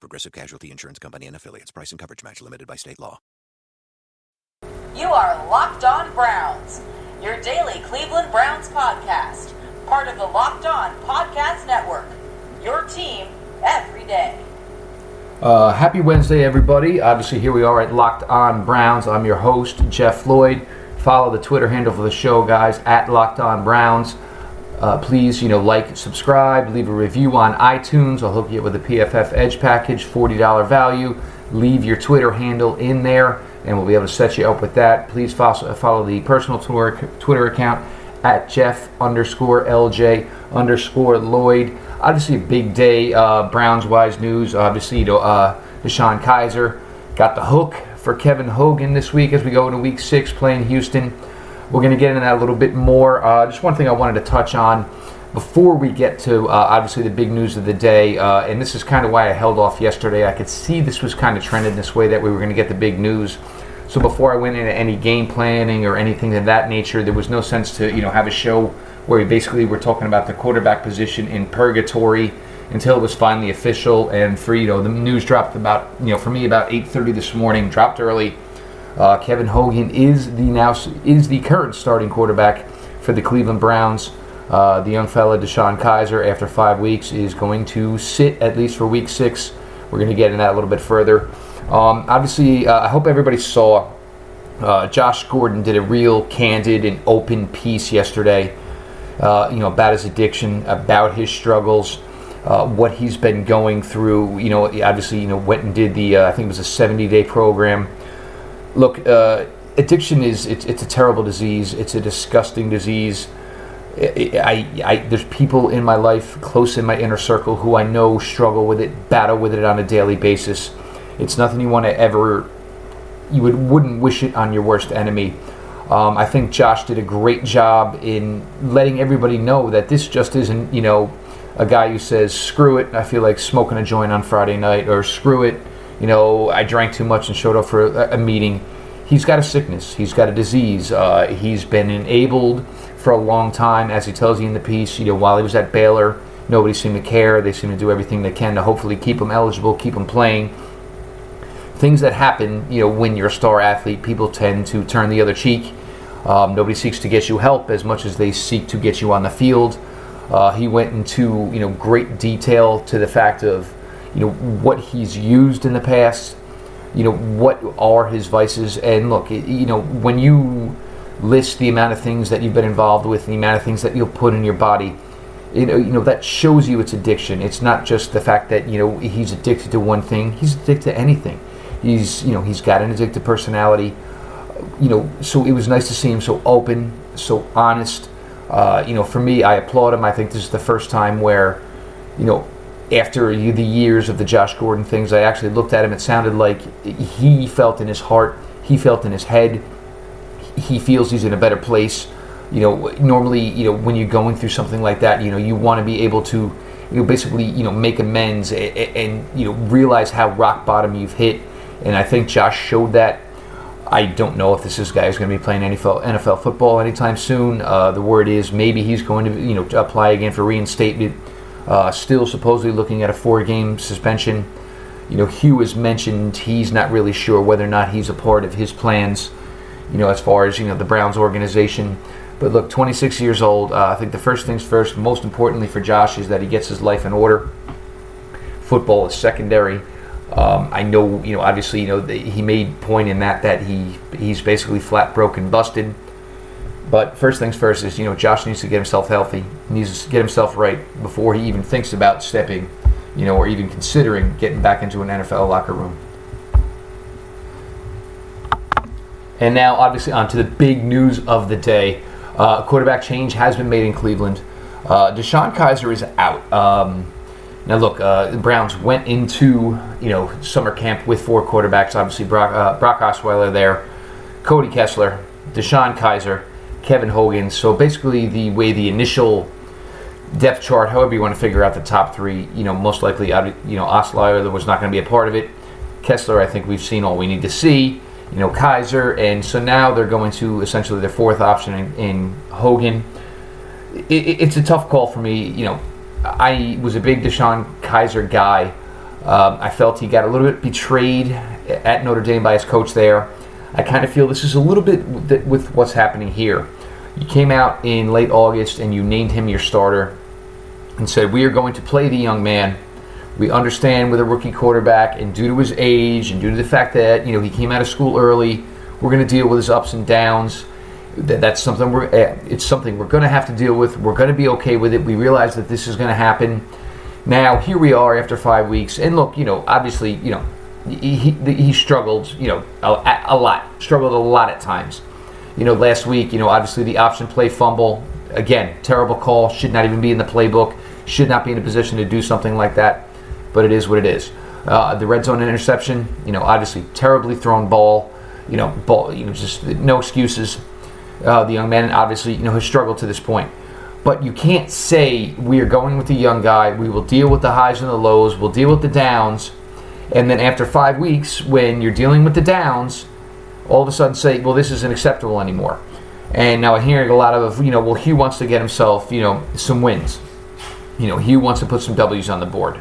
Progressive Casualty Insurance Company and affiliates. Price and coverage match limited by state law. You are Locked On Browns, your daily Cleveland Browns podcast, part of the Locked On Podcast Network. Your team every day. Uh, happy Wednesday, everybody. Obviously, here we are at Locked On Browns. I'm your host, Jeff Lloyd. Follow the Twitter handle for the show, guys, at Locked On Browns. Uh, please, you know, like, subscribe, leave a review on iTunes. I'll hook you up with a PFF Edge package, $40 value. Leave your Twitter handle in there, and we'll be able to set you up with that. Please follow, follow the personal Twitter, Twitter account at Jeff underscore LJ underscore Lloyd. Obviously, a big day, uh, Browns wise news. Obviously, you know, uh, DeShone Kizer got the hook for Kevin Hogan this week as we go into week six playing Houston. We're going to get into that a little bit more. Uh, just one thing I wanted to touch on before we get to uh, obviously the big news of the day, uh, and this is kind of why I held off yesterday. I could see this was kind of trending this way that we were going to get the big news. So before I went into any game planning or anything of that nature, there was no sense to you know have a show where we basically were talking about the quarterback position in purgatory until it was finally official. And for you know the news dropped about you know for me about 8:30 this morning, dropped early. Uh, Kevin Hogan is the now is the current starting quarterback for the Cleveland Browns. Uh, the young fella DeShone Kizer, after five weeks, is going to sit at least for Week Six. We're going to get into that a little bit further. Um, obviously, uh, I hope everybody saw uh, Josh Gordon did a real candid and open piece yesterday. Uh, you know about his addiction, about his struggles. Uh, what he's been going through. You know, obviously, you know, went and did the uh, I think it was a 70 day program look, uh, addiction is it's, it's a terrible disease. It's a disgusting disease. I, I, there's people in my life, close in my inner circle, who I know struggle with it, battle with it on a daily basis. It's nothing you want to ever, you would wouldn't wish it on your worst enemy. Um, I think Josh did a great job in letting everybody know that this just isn't, you know, a guy who says, screw it, I feel like smoking a joint on Friday night, or screw it, you know, I drank too much and showed up for a, meeting. He's got a sickness. He's got a disease. Uh, he's been enabled for a long time, as he tells you in the piece. You know, while he was at Baylor, nobody seemed to care. They seem to do everything they can to hopefully keep him eligible, keep him playing. Things that happen, you know, when you're a star athlete, people tend to turn the other cheek. Um, nobody seeks to get you help as much as they seek to get you on the field. Uh, he went into you know great detail to the fact of you know what he's used in the past you know what are his vices. And look you know when you list the amount of things that you've been involved with the amount of things that you'll put in your body you know, you know that shows you it's addiction. It's not just the fact that you know he's addicted to one thing. He's addicted to anything. He's you know he's got an addictive personality. You know so it was nice to see him so open so honest. Uh, you know for me i applaud him. I think this is the first time where you know after the years of the Josh Gordon things, I actually looked at him. It sounded like he felt in his heart, he felt in his head, he feels he's in a better place. You know, normally, you know, when you're going through something like that, you know, you want to be able to, you know, basically, you know, make amends and, and you know realize how rock bottom you've hit. And I think Josh showed that. I don't know if this is guy is going to be playing NFL, NFL football anytime soon. Uh, the word is maybe he's going to, you know, apply again for reinstatement uh, still supposedly looking at a four-game suspension. You know, Hugh has mentioned he's not really sure whether or not he's a part of his plans. You know, as far as you know, the Browns organization. But look, 26 years old. Uh, I think the first things first. Most importantly for Josh is that he gets his life in order. Football is secondary. Um, I know, you know, obviously, you know, the, he made point in that that he he's basically flat broken, busted. But first things first is, you know, Josh needs to get himself healthy. He needs to get himself right before he even thinks about stepping, you know, or even considering getting back into an NFL locker room. And now, obviously, on to the big news of the day. Uh, quarterback change has been made in Cleveland. Uh, DeShone Kizer is out. Um, Now, look, uh, the Browns went into you know summer camp with four quarterbacks. Obviously, Brock, uh, Brock Osweiler there, Cody Kessler, DeShone Kizer, Kevin Hogan. So basically, the way the initial depth chart, however you want to figure out the top three, you know, most likely, you know, Osweiler was not going to be a part of it. Kessler, I think we've seen all we need to see. You know, Kizer, and so now they're going to essentially their fourth option in, in Hogan. It, it's a tough call for me. You know, I was a big DeShone Kizer guy. Um, I felt he got a little bit betrayed at Notre Dame by his coach there. I kind of feel this is a little bit with what's happening here. You came out in late August and you named him your starter and said, We are going to play the young man. We understand with a rookie quarterback, and due to his age and due to the fact that you know he came out of school early, we're going to deal with his ups and downs that, that's something we're eh, it's something we're going to have to deal with. We're going to be okay with it. We realize that this is going to happen. Now here we are after five weeks, and look, you know, obviously, you know, he he, he struggled, you know, a, a lot, struggled a lot at times. You know, last week, you know, obviously the option play fumble again, terrible call, should not even be in the playbook, should not be in a position to do something like that, but it is what it is. Uh, the red zone interception, you know, obviously terribly thrown ball, you know, ball, you know, just no excuses. Uh, the young man obviously you know has struggled to this point. But you can't say we are going with the young guy. We will deal with the highs and the lows. We'll deal with the downs, and then after five weeks, when you're dealing with the downs, all of a sudden say, well, this isn't acceptable anymore. And now I'm hearing a lot of you know, well, Hugh wants to get himself you know some wins. You know, Hugh wants to put some W's on the board.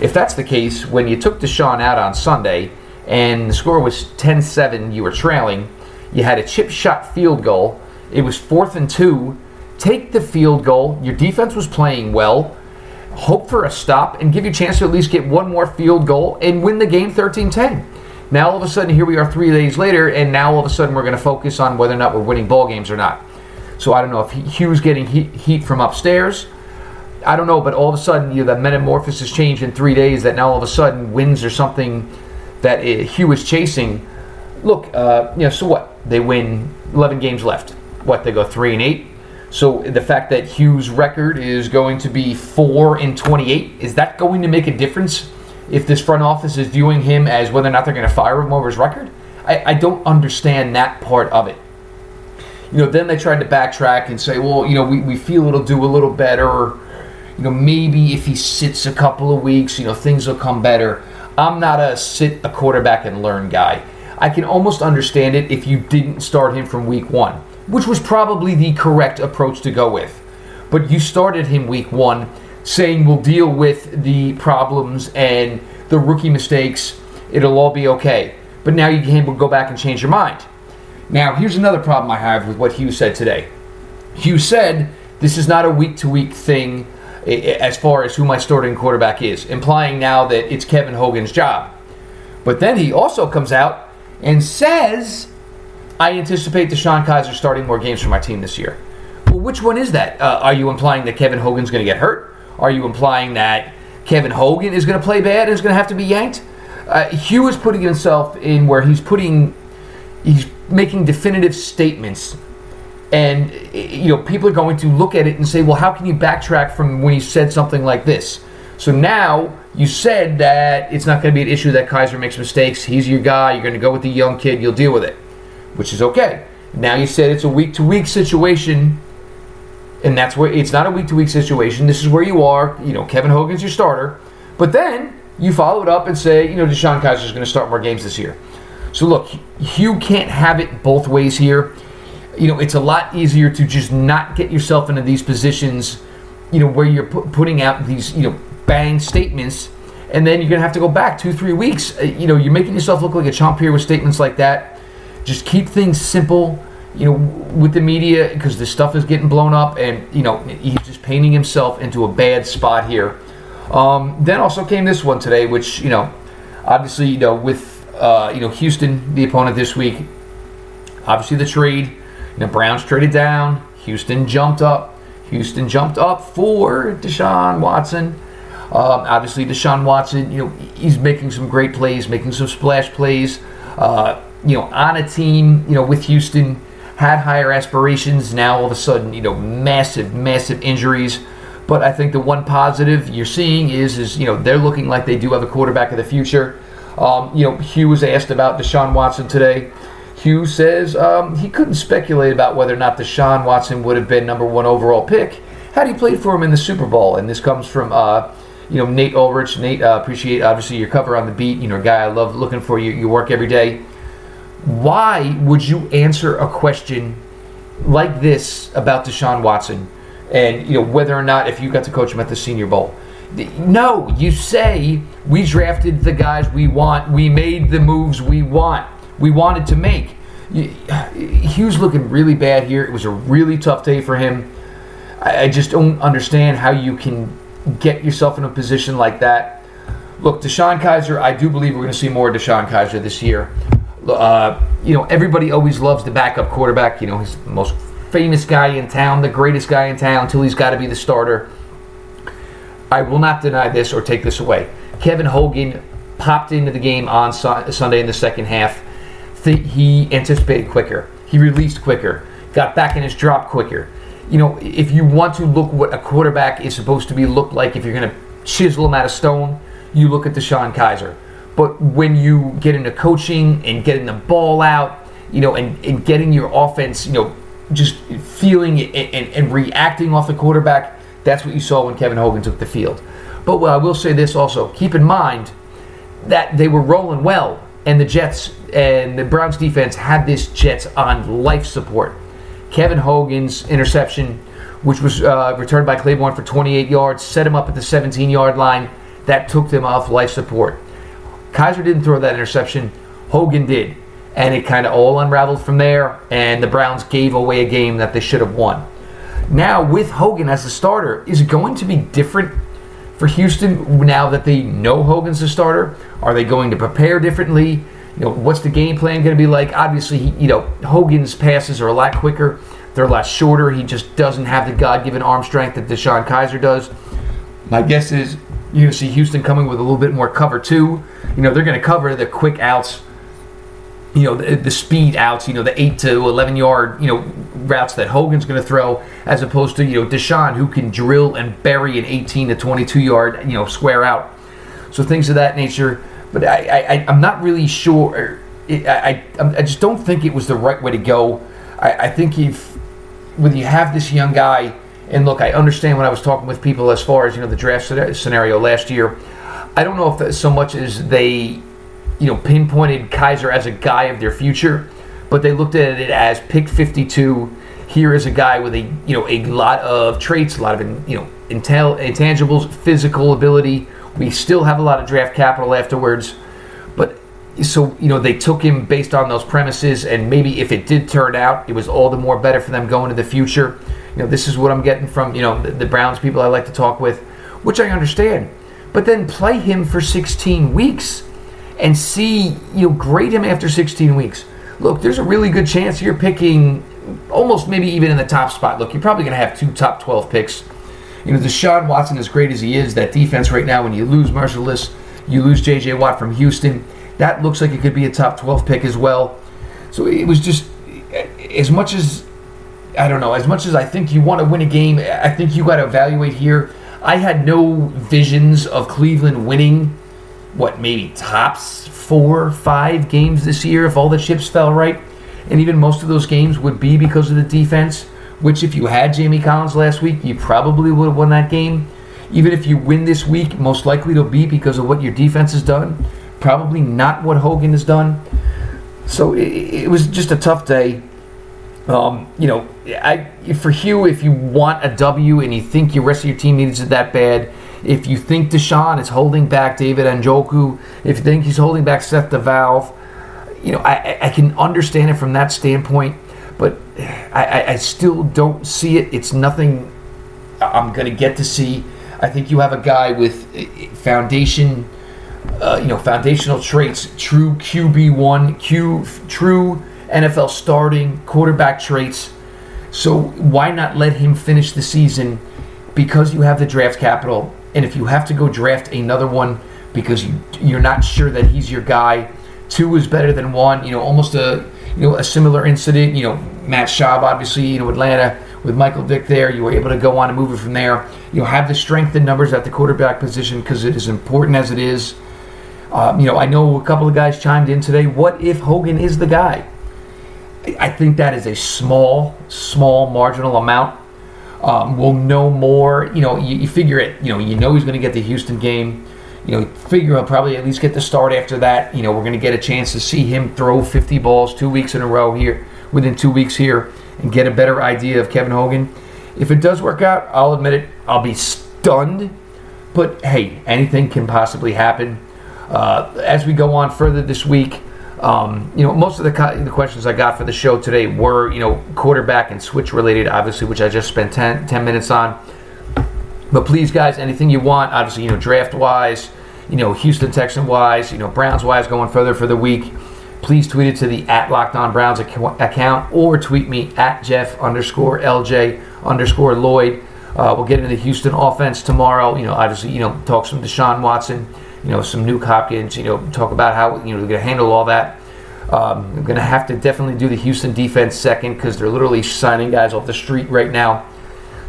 If that's the case, when you took DeShone out on Sunday and the score was 10-7, you were trailing you had a chip shot field goal. It was fourth and two. Take the field goal. Your defense was playing well. Hope for a stop and give you a chance to at least get one more field goal and win the game 13 10. Now, all of a sudden, here we are three days later, and now all of a sudden we're going to focus on whether or not we're winning ball games or not. So I don't know if Hugh's getting heat from upstairs. I don't know, but all of a sudden, you know, that metamorphosis changed in three days. That now all of a sudden wins or something that Hugh is chasing. Look, uh, you know, so what? They win 11 games left. What they go three and eight. So the fact that Hugh's record is going to be four and 28 is that going to make a difference if this front office is viewing him as whether or not they're going to fire him over his record? I, I don't understand that part of it. You know, then they tried to backtrack and say, well, you know, we, we feel it'll do a little better. You know, maybe if he sits a couple of weeks, you know, things will come better. I'm not a sit a quarterback and learn guy. I can almost understand it if you didn't start him from week one, which was probably the correct approach to go with. But you started him week one saying we'll deal with the problems and the rookie mistakes, it'll all be okay. But now you can go back and change your mind. Now, here's another problem I have with what Hugh said today. Hugh said this is not a week to week thing as far as who my starting quarterback is, implying now that it's Kevin Hogan's job. But then he also comes out and says, I anticipate DeShone Kizer starting more games for my team this year. Well, which one is that? Uh, are you implying that Kevin Hogan's going to get hurt? Are you implying that Kevin Hogan is going to play bad and is going to have to be yanked? Uh, Hugh is putting himself in where he's putting, he's making definitive statements, and you know people are going to look at it and say, well, how can you backtrack from when he said something like this? So now you said that it's not going to be an issue that Kizer makes mistakes. He's your guy. You're going to go with the young kid. You'll deal with it, which is okay. Now you said it's a week to week situation, and that's where it's not a week to week situation. This is where you are. You know, Kevin Hogan's your starter, but then you follow it up and say, you know, DeShone Kizer's going to start more games this year. So look, Hugh can't have it both ways here. You know, it's a lot easier to just not get yourself into these positions. You know, where you're putting out these, you know, bang statements, and then you're going to have to go back two, three weeks. Uh, you know, you're making yourself look like a chump here with statements like that. Just keep things simple, you know, with the media because this stuff is getting blown up, and, you know, he's just painting himself into a bad spot here. Um, then also came this one today, which, you know, obviously, you know, with, uh, you know, Houston, the opponent this week, obviously the trade, you know, Browns traded down, Houston jumped up. Houston jumped up for Deshaun Watson. Um, obviously, Deshaun Watson, you know, he's making some great plays, making some splash plays. Uh, you know, on a team, you know, with Houston, had higher aspirations. Now all of a sudden, you know, massive, massive injuries. But I think the one positive you're seeing is, is you know, they're looking like they do have a quarterback of the future. Um, you know, Hugh was asked about Deshaun Watson today. Hugh says um, he couldn't speculate about whether or not Deshaun Watson would have been number one overall pick had he played for him in the Super Bowl. And this comes from, uh, you know, Nate Ulrich. Nate, uh, appreciate obviously your cover on the beat. You know, guy I love looking for you. You work every day. Why would you answer a question like this about Deshaun Watson? and you know whether or not if you got to coach him at the Senior Bowl. No, you say we drafted the guys we want, we made the moves we want, we wanted to make. He was looking really bad here. It was a really tough day for him. I just don't understand how you can get yourself in a position like that. Look, DeShone Kizer, I do believe we're going to see more DeShone Kizer this year. Uh, you know, everybody always loves the backup quarterback. You know, he's the most famous guy in town, the greatest guy in town, until he's got to be the starter. I will not deny this or take this away. Kevin Hogan popped into the game on Sunday in the second half. He anticipated quicker. He released quicker. Got back in his drop quicker. You know, if you want to look what a quarterback is supposed to be looked like, if you're going to chisel him out of stone, you look at DeShone Kizer. But when you get into coaching and getting the ball out, you know, and, and getting your offense, you know, just feeling and, and, and, reacting off the quarterback. That's what you saw when Kevin Hogan took the field. But well, I will say this also: keep in mind that they were rolling well, and the Jets and the Browns defense had this Jets on life support. Kevin Hogan's interception, which was uh, returned by Claiborne for 28 yards, set him up at the 17-yard line. That took them off life support. Kizer didn't throw that interception. Hogan did and it kind of all unraveled from there. And the Browns gave away a game that they should have won. Now, with Hogan as the starter, is it going to be different for Houston now that they know Hogan's the starter? Are they going to prepare differently? You know, what's the game plan going to be like? Obviously, you know, Hogan's passes are a lot quicker. They're a lot shorter. He just doesn't have the God-given arm strength that DeShone Kizer does. My guess is you're to see Houston coming with a little bit more cover two. You know, they're going to cover the quick outs you know the, the, speed outs, you know the eight to eleven yard, you know routes that Hogan's going to throw, as opposed to you know DeShone who can drill and bury an eighteen to twenty two yard, you know square out. So things of that nature. But I, I I'm not really sure. Er, I, I I just don't think it was the right way to go. I, I think if when you have this young guy, and look, I understand when I was talking with people as far as you know the draft scenario last year. I don't know if so much as they you know, pinpointed Kizer as a guy of their future, but they looked at it as pick 52. Here is a guy with a you know a lot of traits, a lot of you know intel, intangibles, physical ability. We still have a lot of draft capital afterwards, but so you know they took him based on those premises, and maybe if it did turn out, it was all the more better for them going to the future. You know, this is what I'm getting from you know the, the Browns people I like to talk with, which I understand. But then play him for 16 weeks and see, you know, grade him after 16 weeks. Look, there's a really good chance you're picking almost maybe even in the top spot. Look, you're probably going to have two top 12 picks. You know, Deshaun Watson, as great as he is, that defense right now, when you lose Mercilus, you lose J.J. Watt from Houston, that looks like it could be a top 12 pick as well. So it was just, as much as, I don't know, as much as I think you want to win a game, I think you got to evaluate here. I had no visions of Cleveland winning what maybe tops four, five games this year if all the chips fell right. And even most of those games would be because of the defense, which if you had Jamie Collins last week, you probably would have won that game. Even if you win this week, most likely it'll be because of what your defense has done. Probably not what Hogan has done. So it, it was just a tough day. Um, you know, I, for Hugh, if you want a W and you think your rest of your team needs it that bad, if you think DeShone is holding back David Njoku, if you think he's holding back Seth DeValve, you know, I, I can understand it from that standpoint, but I, I still don't see it. It's nothing I'm going to get to see. I think you have a guy with foundation, uh, you know, foundational traits, true QB1, Q, true NFL starting quarterback traits. So why not let him finish the season because you have the draft capital and if you have to go draft another one because you you're not sure that he's your guy, two is better than one. You know, almost a you know a similar incident. You know, Matt Schaub, obviously, you know Atlanta with Michael Vick there. You were able to go on and move it from there. You know, have the strength in numbers at the quarterback position because it is important as it is. Um, you know, I know a couple of guys chimed in today. What if Hogan is the guy? I think that is a small, small marginal amount. Um, we'll know more. You know, you, you, figure it. You know, you know he's going to get the Houston game. You know, figure he'll probably at least get the start after that. You know, we're going to get a chance to see him throw 50 balls two weeks in a row here, within two weeks here, and get a better idea of Kevin Hogan. If it does work out, I'll admit it, I'll be stunned. But hey, anything can possibly happen. Uh, as we go on further this week, um, you know, most of the, the questions I got for the show today were, you know, quarterback and switch related, obviously, which I just spent 10, 10 minutes on. But please, guys, anything you want, obviously, you know, draft wise, you know, Houston Texan wise, you know, Browns wise, going further for the week, please tweet it to the at Locked On Browns account or tweet me at Jeff underscore LJ underscore Lloyd. Uh, we'll get into the Houston offense tomorrow. You know, obviously, you know, talk some Deshaun Watson you know, some Nuk Hopkins, you know, talk about how, you know, they're going to handle all that. Um, I'm going to have to definitely do the Houston defense second because they're literally signing guys off the street right now.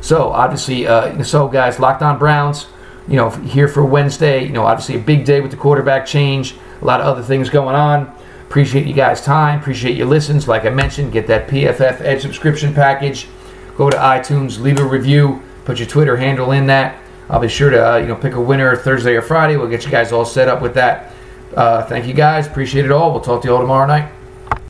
So, obviously, uh, so guys, Locked On Browns, you know, here for Wednesday, you know, obviously a big day with the quarterback change, a lot of other things going on. Appreciate you guys' time, appreciate your listens. Like I mentioned, get that PFF Edge subscription package. Go to iTunes, leave a review, put your Twitter handle in that. I'll be sure to uh, you know pick a winner Thursday or Friday. We'll get you guys all set up with that. Uh, thank you guys. Appreciate it all. We'll talk to you all tomorrow night.